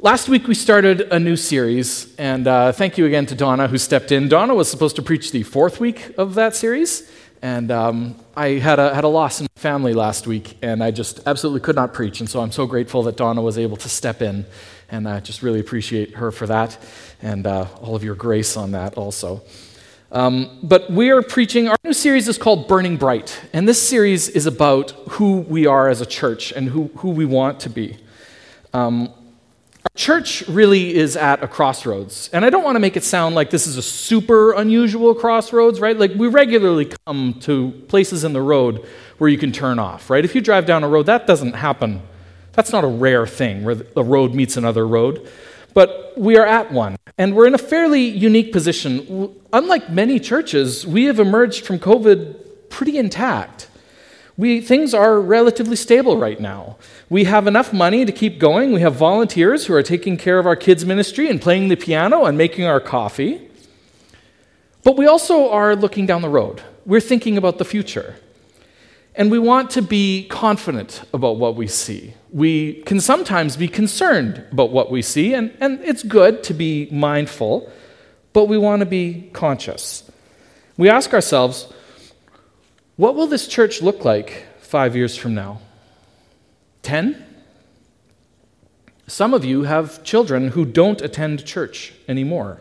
Last week we started a new series, and uh, thank you again to Donna who stepped in. Donna was supposed to preach the fourth week of that series, and um, I had a, had a loss in my family last week, and I just absolutely could not preach, and so I'm so grateful that Donna was able to step in, and I just really appreciate her for that, and uh, all of your grace on that also. Um, but we are preaching, our new series is called Burning Bright, and this series is about who we are as a church and who, who we want to be. Um, Church really is at a crossroads. And I don't want to make it sound like this is a super unusual crossroads, right? Like we regularly come to places in the road where you can turn off, right? If you drive down a road, that doesn't happen. That's not a rare thing where a road meets another road. But we are at one. And we're in a fairly unique position. Unlike many churches, we have emerged from COVID pretty intact we, things are relatively stable right now. We have enough money to keep going. We have volunteers who are taking care of our kids' ministry and playing the piano and making our coffee. But we also are looking down the road. We're thinking about the future. And we want to be confident about what we see. We can sometimes be concerned about what we see, and, and it's good to be mindful, but we want to be conscious. We ask ourselves, what will this church look like five years from now? Ten? Some of you have children who don't attend church anymore.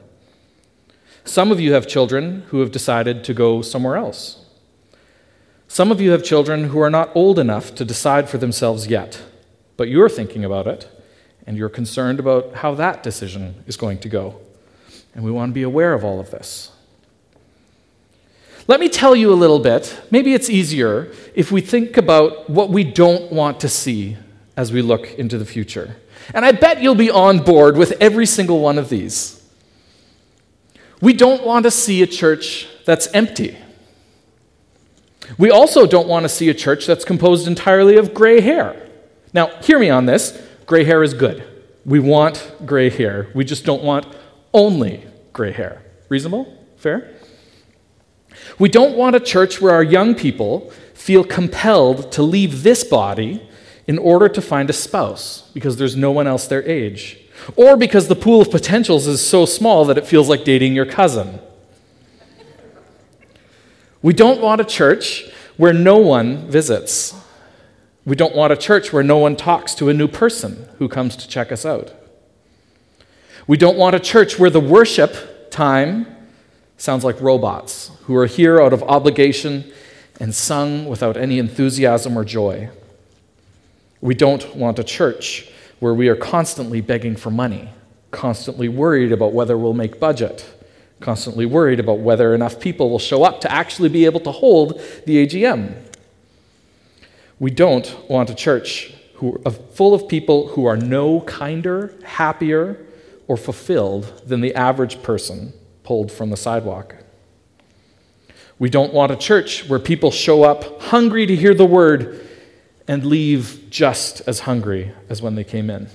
Some of you have children who have decided to go somewhere else. Some of you have children who are not old enough to decide for themselves yet, but you're thinking about it, and you're concerned about how that decision is going to go. And we want to be aware of all of this. Let me tell you a little bit. Maybe it's easier if we think about what we don't want to see as we look into the future. And I bet you'll be on board with every single one of these. We don't want to see a church that's empty. We also don't want to see a church that's composed entirely of gray hair. Now, hear me on this gray hair is good. We want gray hair. We just don't want only gray hair. Reasonable? Fair? We don't want a church where our young people feel compelled to leave this body in order to find a spouse because there's no one else their age, or because the pool of potentials is so small that it feels like dating your cousin. We don't want a church where no one visits. We don't want a church where no one talks to a new person who comes to check us out. We don't want a church where the worship time sounds like robots who are here out of obligation and sung without any enthusiasm or joy. We don't want a church where we are constantly begging for money, constantly worried about whether we'll make budget, constantly worried about whether enough people will show up to actually be able to hold the AGM. We don't want a church who, full of people who are no kinder, happier, or fulfilled than the average person pulled from the sidewalk. We don't want a church where people show up hungry to hear the word and leave just as hungry as when they came in.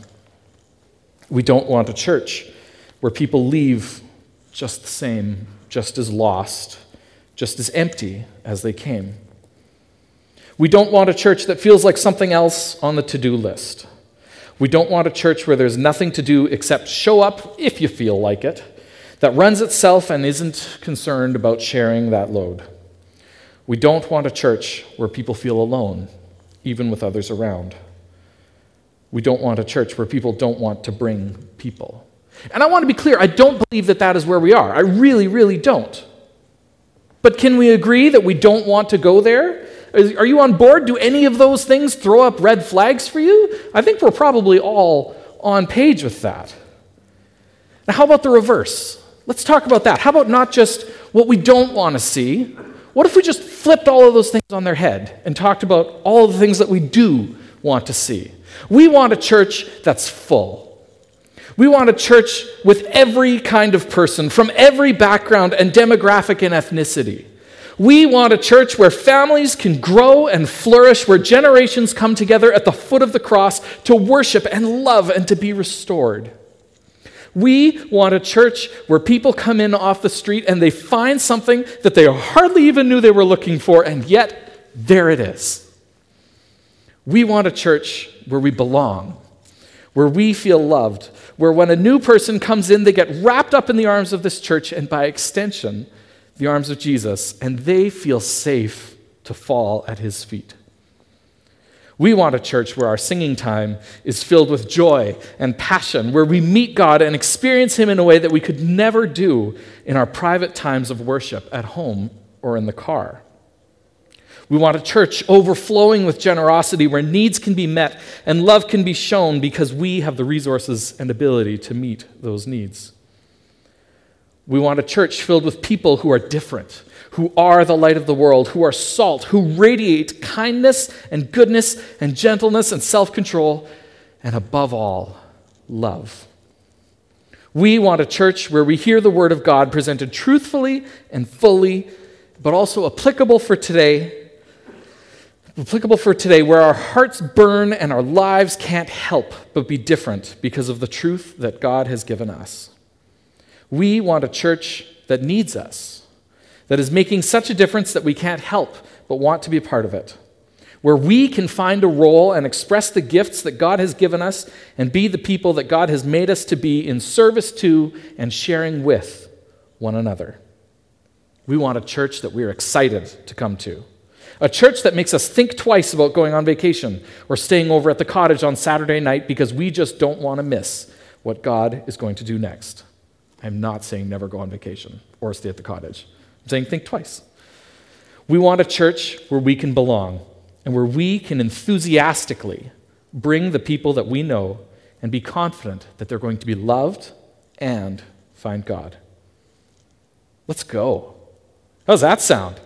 We don't want a church where people leave just the same, just as lost, just as empty as they came. We don't want a church that feels like something else on the to do list. We don't want a church where there's nothing to do except show up if you feel like it that runs itself and isn't concerned about sharing that load. We don't want a church where people feel alone, even with others around. We don't want a church where people don't want to bring people. And I want to be clear, I don't believe that that is where we are. I really, really don't. But can we agree that we don't want to go there? Are you on board? Do any of those things throw up red flags for you? I think we're probably all on page with that. Now, how about the reverse? Let's talk about that. How about not just what we don't want to see? What if we just flipped all of those things on their head and talked about all the things that we do want to see? We want a church that's full. We want a church with every kind of person from every background and demographic and ethnicity. We want a church where families can grow and flourish, where generations come together at the foot of the cross to worship and love and to be restored. We want a church where people come in off the street and they find something that they hardly even knew they were looking for, and yet there it is. We want a church where we belong, where we feel loved, where when a new person comes in, they get wrapped up in the arms of this church and by extension, the arms of Jesus, and they feel safe to fall at his feet. We want a church where our singing time is filled with joy and passion, where we meet God and experience Him in a way that we could never do in our private times of worship at home or in the car. We want a church overflowing with generosity where needs can be met and love can be shown because we have the resources and ability to meet those needs. We want a church filled with people who are different, who are the light of the world, who are salt, who radiate kindness and goodness and gentleness and self control, and above all, love. We want a church where we hear the Word of God presented truthfully and fully, but also applicable for today applicable for today, where our hearts burn and our lives can't help but be different because of the truth that God has given us. We want a church that needs us, that is making such a difference that we can't help but want to be a part of it, where we can find a role and express the gifts that God has given us and be the people that God has made us to be in service to and sharing with one another. We want a church that we're excited to come to a church that makes us think twice about going on vacation or staying over at the cottage on Saturday night because we just don't want to miss what God is going to do next. I'm not saying never go on vacation or stay at the cottage. I'm saying think twice. We want a church where we can belong and where we can enthusiastically bring the people that we know and be confident that they're going to be loved and find God. Let's go. How's that sound?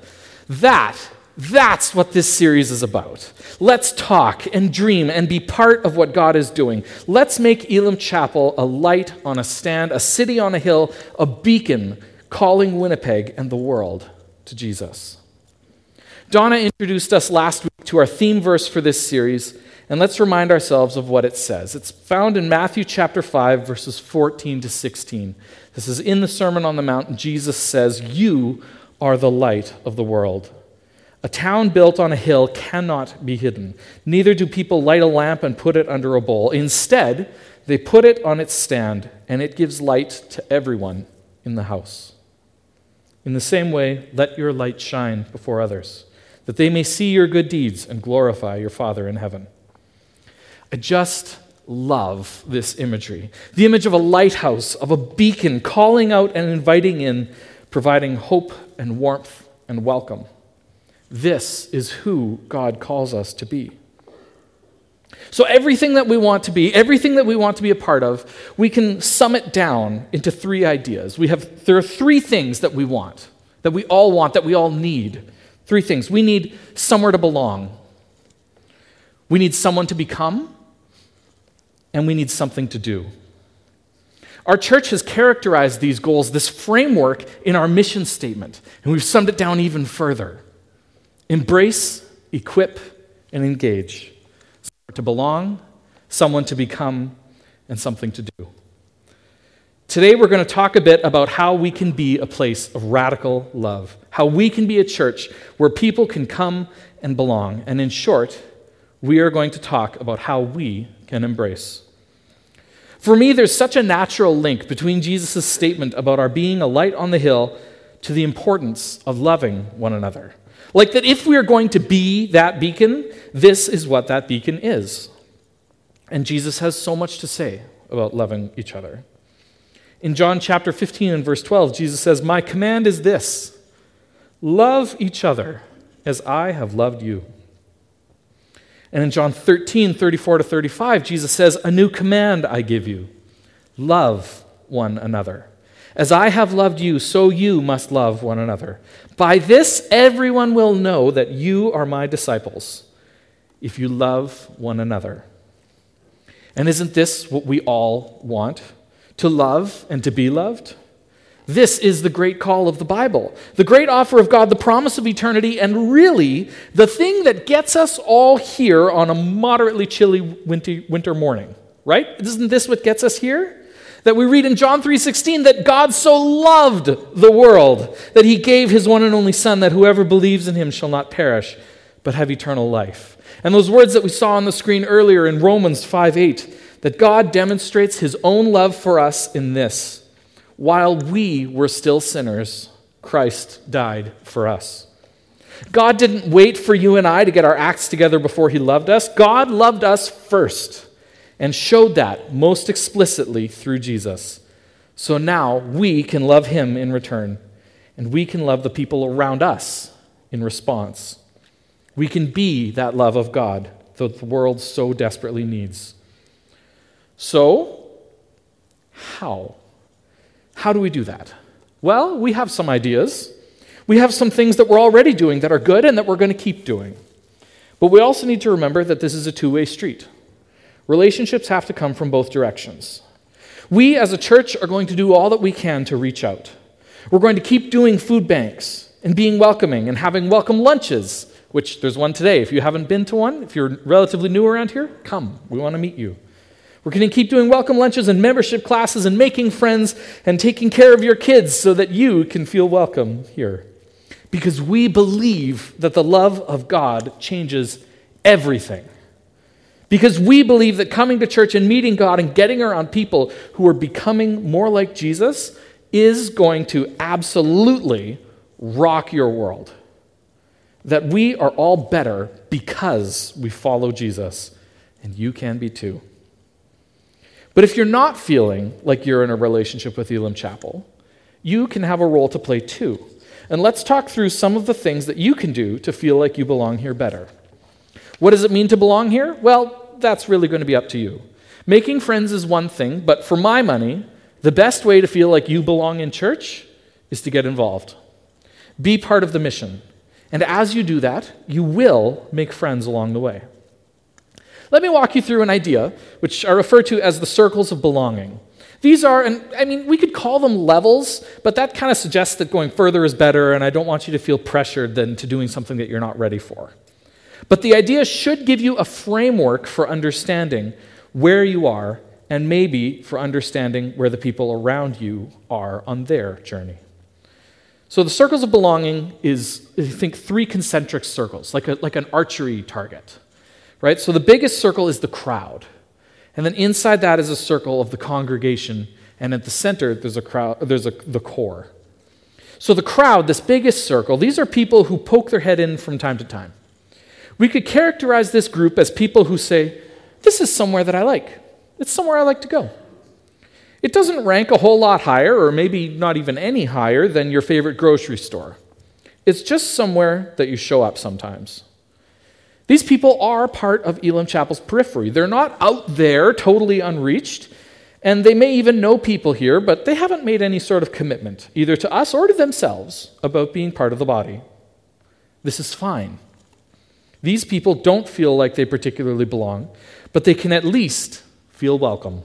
That that's what this series is about. Let's talk and dream and be part of what God is doing. Let's make Elim Chapel a light on a stand, a city on a hill, a beacon calling Winnipeg and the world to Jesus. Donna introduced us last week to our theme verse for this series, and let's remind ourselves of what it says. It's found in Matthew chapter 5, verses 14 to 16. This is in the Sermon on the Mount, Jesus says, You are the light of the world. A town built on a hill cannot be hidden. Neither do people light a lamp and put it under a bowl. Instead, they put it on its stand, and it gives light to everyone in the house. In the same way, let your light shine before others, that they may see your good deeds and glorify your Father in heaven. I just love this imagery the image of a lighthouse, of a beacon calling out and inviting in, providing hope and warmth and welcome. This is who God calls us to be. So, everything that we want to be, everything that we want to be a part of, we can sum it down into three ideas. We have, there are three things that we want, that we all want, that we all need. Three things. We need somewhere to belong, we need someone to become, and we need something to do. Our church has characterized these goals, this framework, in our mission statement, and we've summed it down even further. Embrace, equip, and engage. To belong, someone to become, and something to do. Today, we're going to talk a bit about how we can be a place of radical love, how we can be a church where people can come and belong. And in short, we are going to talk about how we can embrace. For me, there's such a natural link between Jesus' statement about our being a light on the hill to the importance of loving one another. Like that if we are going to be that beacon, this is what that beacon is. And Jesus has so much to say about loving each other. In John chapter 15 and verse 12, Jesus says, My command is this love each other as I have loved you. And in John 13, 34 to 35, Jesus says, A new command I give you love one another. As I have loved you, so you must love one another. By this, everyone will know that you are my disciples, if you love one another. And isn't this what we all want? To love and to be loved? This is the great call of the Bible, the great offer of God, the promise of eternity, and really the thing that gets us all here on a moderately chilly winter morning, right? Isn't this what gets us here? That we read in John 3:16 that God so loved the world that he gave his one and only son that whoever believes in him shall not perish but have eternal life. And those words that we saw on the screen earlier in Romans 5:8 that God demonstrates his own love for us in this while we were still sinners, Christ died for us. God didn't wait for you and I to get our acts together before he loved us. God loved us first and showed that most explicitly through Jesus. So now we can love him in return, and we can love the people around us in response. We can be that love of God that the world so desperately needs. So, how? How do we do that? Well, we have some ideas. We have some things that we're already doing that are good and that we're going to keep doing. But we also need to remember that this is a two way street. Relationships have to come from both directions. We as a church are going to do all that we can to reach out. We're going to keep doing food banks and being welcoming and having welcome lunches, which there's one today. If you haven't been to one, if you're relatively new around here, come. We want to meet you. We're going to keep doing welcome lunches and membership classes and making friends and taking care of your kids so that you can feel welcome here. Because we believe that the love of God changes everything. Because we believe that coming to church and meeting God and getting around people who are becoming more like Jesus is going to absolutely rock your world. That we are all better because we follow Jesus, and you can be too. But if you're not feeling like you're in a relationship with Elim Chapel, you can have a role to play too. And let's talk through some of the things that you can do to feel like you belong here better. What does it mean to belong here? Well, that's really going to be up to you. Making friends is one thing, but for my money, the best way to feel like you belong in church is to get involved. Be part of the mission. And as you do that, you will make friends along the way. Let me walk you through an idea, which I refer to as the circles of belonging. These are, and I mean, we could call them levels, but that kind of suggests that going further is better, and I don't want you to feel pressured then to doing something that you're not ready for. But the idea should give you a framework for understanding where you are, and maybe for understanding where the people around you are on their journey. So the circles of belonging is, I think, three concentric circles, like, a, like an archery target right? So the biggest circle is the crowd. And then inside that is a circle of the congregation. And at the center, there's a crowd, there's a, the core. So the crowd, this biggest circle, these are people who poke their head in from time to time. We could characterize this group as people who say, This is somewhere that I like. It's somewhere I like to go. It doesn't rank a whole lot higher, or maybe not even any higher, than your favorite grocery store. It's just somewhere that you show up sometimes. These people are part of Elim Chapel's periphery. They're not out there, totally unreached, and they may even know people here, but they haven't made any sort of commitment, either to us or to themselves, about being part of the body. This is fine. These people don't feel like they particularly belong, but they can at least feel welcome.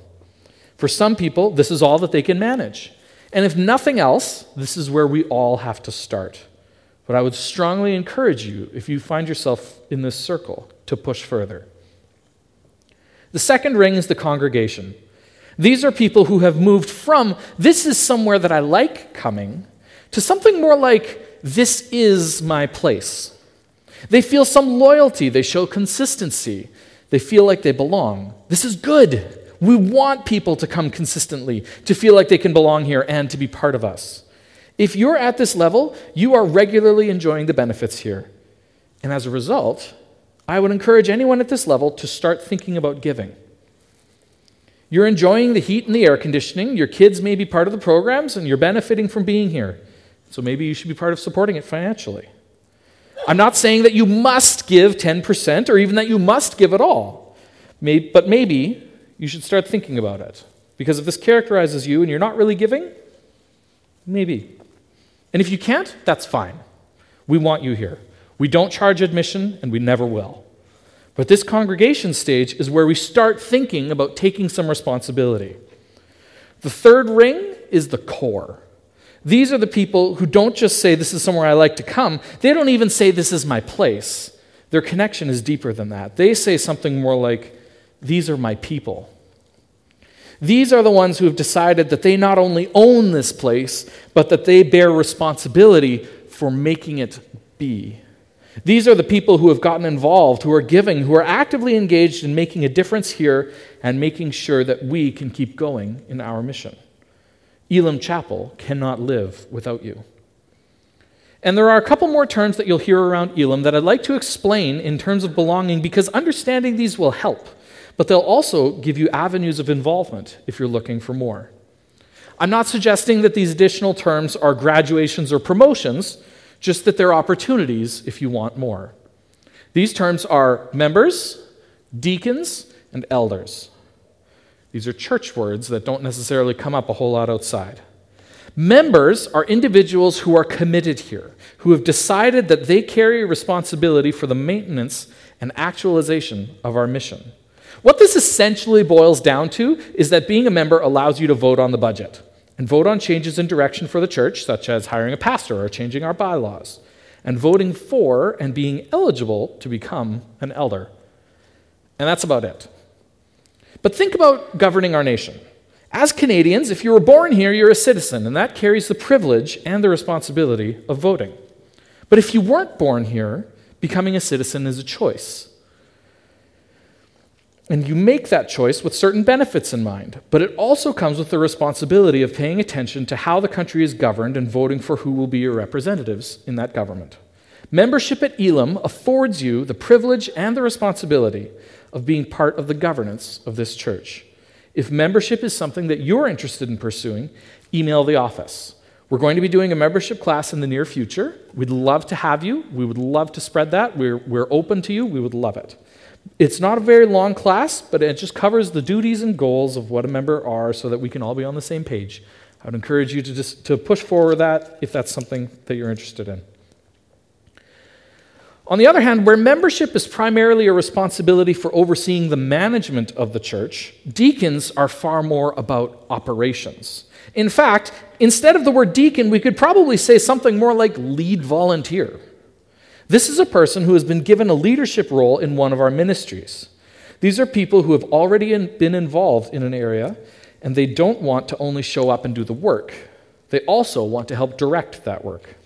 For some people, this is all that they can manage. And if nothing else, this is where we all have to start. But I would strongly encourage you, if you find yourself in this circle, to push further. The second ring is the congregation. These are people who have moved from this is somewhere that I like coming to something more like this is my place. They feel some loyalty, they show consistency, they feel like they belong. This is good. We want people to come consistently, to feel like they can belong here and to be part of us. If you're at this level, you are regularly enjoying the benefits here. And as a result, I would encourage anyone at this level to start thinking about giving. You're enjoying the heat and the air conditioning. Your kids may be part of the programs, and you're benefiting from being here. So maybe you should be part of supporting it financially. I'm not saying that you must give 10% or even that you must give at all. but maybe you should start thinking about it. Because if this characterizes you and you're not really giving, maybe and if you can't, that's fine. We want you here. We don't charge admission, and we never will. But this congregation stage is where we start thinking about taking some responsibility. The third ring is the core. These are the people who don't just say, This is somewhere I like to come. They don't even say, This is my place. Their connection is deeper than that. They say something more like, These are my people. These are the ones who have decided that they not only own this place, but that they bear responsibility for making it be. These are the people who have gotten involved, who are giving, who are actively engaged in making a difference here and making sure that we can keep going in our mission. Elim Chapel cannot live without you. And there are a couple more terms that you'll hear around Elim that I'd like to explain in terms of belonging because understanding these will help, but they'll also give you avenues of involvement if you're looking for more. I'm not suggesting that these additional terms are graduations or promotions, just that they're opportunities if you want more. These terms are members, deacons, and elders. These are church words that don't necessarily come up a whole lot outside. Members are individuals who are committed here, who have decided that they carry responsibility for the maintenance and actualization of our mission. What this essentially boils down to is that being a member allows you to vote on the budget and vote on changes in direction for the church, such as hiring a pastor or changing our bylaws, and voting for and being eligible to become an elder. And that's about it. But think about governing our nation. As Canadians, if you were born here, you're a citizen, and that carries the privilege and the responsibility of voting. But if you weren't born here, becoming a citizen is a choice. And you make that choice with certain benefits in mind, but it also comes with the responsibility of paying attention to how the country is governed and voting for who will be your representatives in that government. Membership at Elim affords you the privilege and the responsibility of being part of the governance of this church. If membership is something that you're interested in pursuing, email the office. We're going to be doing a membership class in the near future. We'd love to have you. We would love to spread that. We're, we're open to you. We would love it. It's not a very long class, but it just covers the duties and goals of what a member are so that we can all be on the same page. I would encourage you to just to push forward that if that's something that you're interested in. On the other hand, where membership is primarily a responsibility for overseeing the management of the church, deacons are far more about operations. In fact, instead of the word deacon, we could probably say something more like lead volunteer. This is a person who has been given a leadership role in one of our ministries. These are people who have already been involved in an area, and they don't want to only show up and do the work. They also want to help direct that work.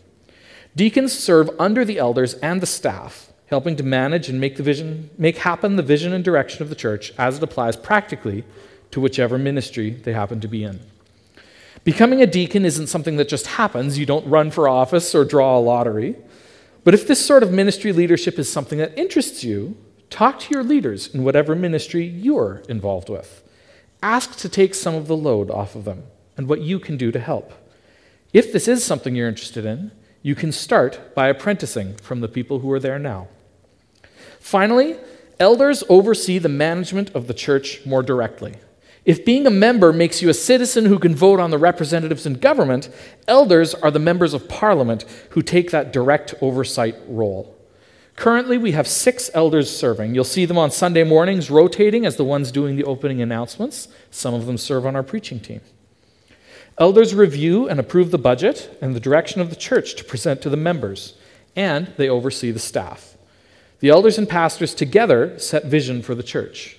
Deacons serve under the elders and the staff, helping to manage and make, the vision, make happen the vision and direction of the church as it applies practically to whichever ministry they happen to be in. Becoming a deacon isn't something that just happens. You don't run for office or draw a lottery. But if this sort of ministry leadership is something that interests you, talk to your leaders in whatever ministry you're involved with. Ask to take some of the load off of them and what you can do to help. If this is something you're interested in, you can start by apprenticing from the people who are there now. Finally, elders oversee the management of the church more directly. If being a member makes you a citizen who can vote on the representatives in government, elders are the members of parliament who take that direct oversight role. Currently, we have six elders serving. You'll see them on Sunday mornings rotating as the ones doing the opening announcements. Some of them serve on our preaching team. Elders review and approve the budget and the direction of the church to present to the members, and they oversee the staff. The elders and pastors together set vision for the church.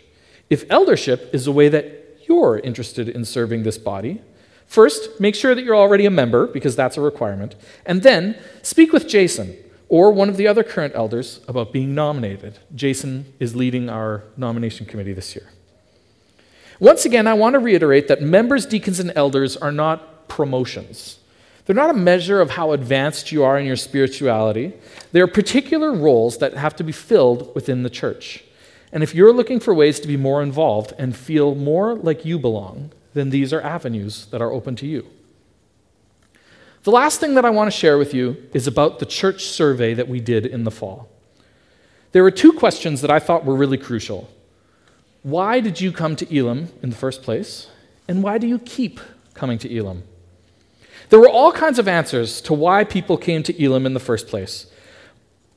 If eldership is the way that you're interested in serving this body, first, make sure that you're already a member, because that's a requirement, and then speak with Jason or one of the other current elders about being nominated. Jason is leading our nomination committee this year. Once again, I want to reiterate that members, deacons, and elders are not promotions. They're not a measure of how advanced you are in your spirituality. They are particular roles that have to be filled within the church. And if you're looking for ways to be more involved and feel more like you belong, then these are avenues that are open to you. The last thing that I want to share with you is about the church survey that we did in the fall. There were two questions that I thought were really crucial. Why did you come to Elim in the first place? And why do you keep coming to Elim? There were all kinds of answers to why people came to Elim in the first place.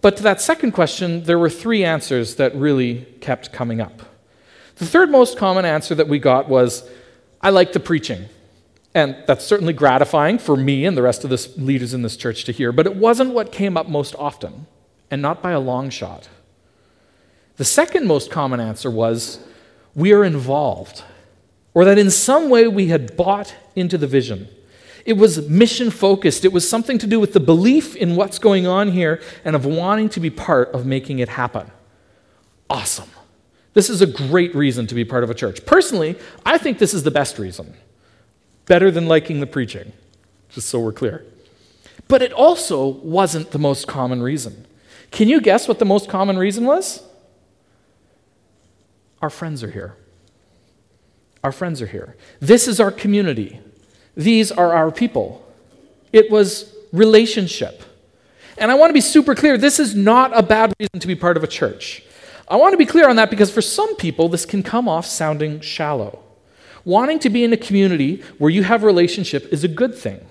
But to that second question, there were three answers that really kept coming up. The third most common answer that we got was, I like the preaching. And that's certainly gratifying for me and the rest of the leaders in this church to hear, but it wasn't what came up most often, and not by a long shot. The second most common answer was, we are involved, or that in some way we had bought into the vision. It was mission focused. It was something to do with the belief in what's going on here and of wanting to be part of making it happen. Awesome. This is a great reason to be part of a church. Personally, I think this is the best reason. Better than liking the preaching, just so we're clear. But it also wasn't the most common reason. Can you guess what the most common reason was? Our friends are here. Our friends are here. This is our community. These are our people. It was relationship. And I want to be super clear this is not a bad reason to be part of a church. I want to be clear on that because for some people, this can come off sounding shallow. Wanting to be in a community where you have relationship is a good thing.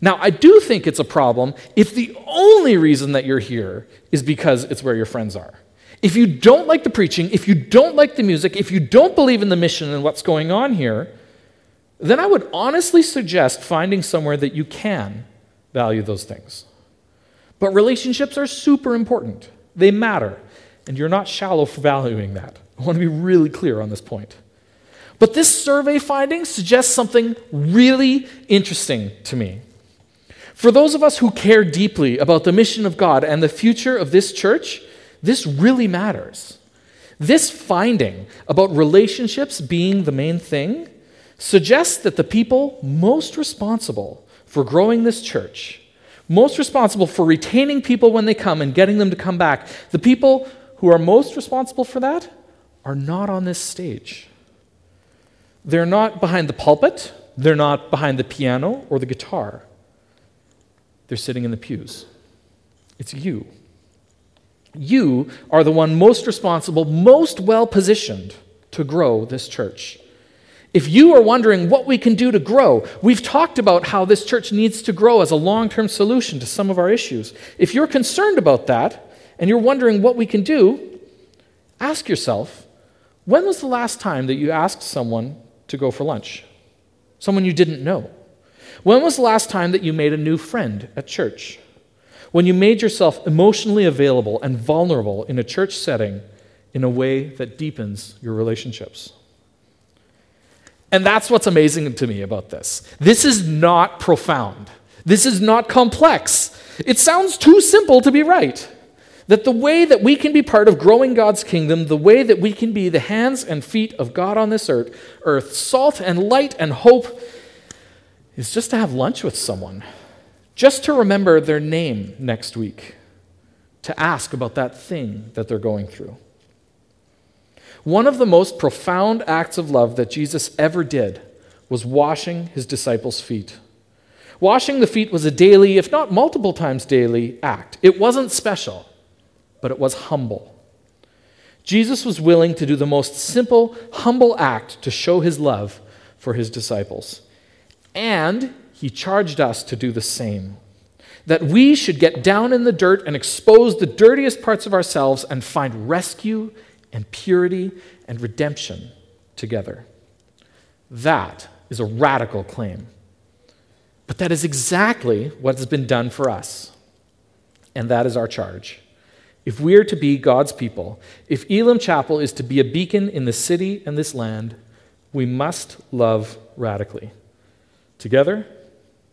Now, I do think it's a problem if the only reason that you're here is because it's where your friends are. If you don't like the preaching, if you don't like the music, if you don't believe in the mission and what's going on here, then I would honestly suggest finding somewhere that you can value those things. But relationships are super important, they matter, and you're not shallow for valuing that. I want to be really clear on this point. But this survey finding suggests something really interesting to me. For those of us who care deeply about the mission of God and the future of this church, this really matters. This finding about relationships being the main thing suggests that the people most responsible for growing this church, most responsible for retaining people when they come and getting them to come back, the people who are most responsible for that are not on this stage. They're not behind the pulpit, they're not behind the piano or the guitar. They're sitting in the pews. It's you. You are the one most responsible, most well positioned to grow this church. If you are wondering what we can do to grow, we've talked about how this church needs to grow as a long term solution to some of our issues. If you're concerned about that and you're wondering what we can do, ask yourself when was the last time that you asked someone to go for lunch? Someone you didn't know. When was the last time that you made a new friend at church? When you made yourself emotionally available and vulnerable in a church setting in a way that deepens your relationships. And that's what's amazing to me about this. This is not profound. This is not complex. It sounds too simple to be right. That the way that we can be part of growing God's kingdom, the way that we can be the hands and feet of God on this earth, earth, salt and light and hope, is just to have lunch with someone just to remember their name next week, to ask about that thing that they're going through. One of the most profound acts of love that Jesus ever did was washing his disciples' feet. Washing the feet was a daily, if not multiple times daily, act. It wasn't special, but it was humble. Jesus was willing to do the most simple, humble act to show his love for his disciples. And he charged us to do the same. That we should get down in the dirt and expose the dirtiest parts of ourselves and find rescue and purity and redemption together. That is a radical claim. But that is exactly what has been done for us. And that is our charge. If we are to be God's people, if Elim Chapel is to be a beacon in the city and this land, we must love radically. Together,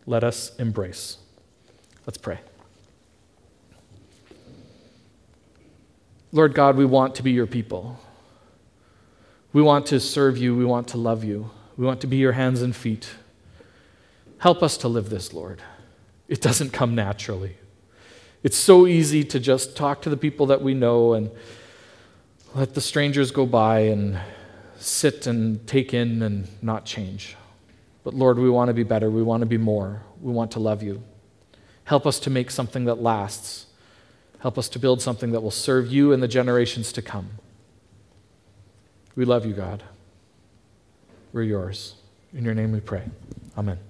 let us embrace. Let's pray. Lord God, we want to be your people. We want to serve you. We want to love you. We want to be your hands and feet. Help us to live this, Lord. It doesn't come naturally. It's so easy to just talk to the people that we know and let the strangers go by and sit and take in and not change. But Lord, we want to be better. We want to be more. We want to love you. Help us to make something that lasts. Help us to build something that will serve you and the generations to come. We love you, God. We're yours. In your name we pray. Amen.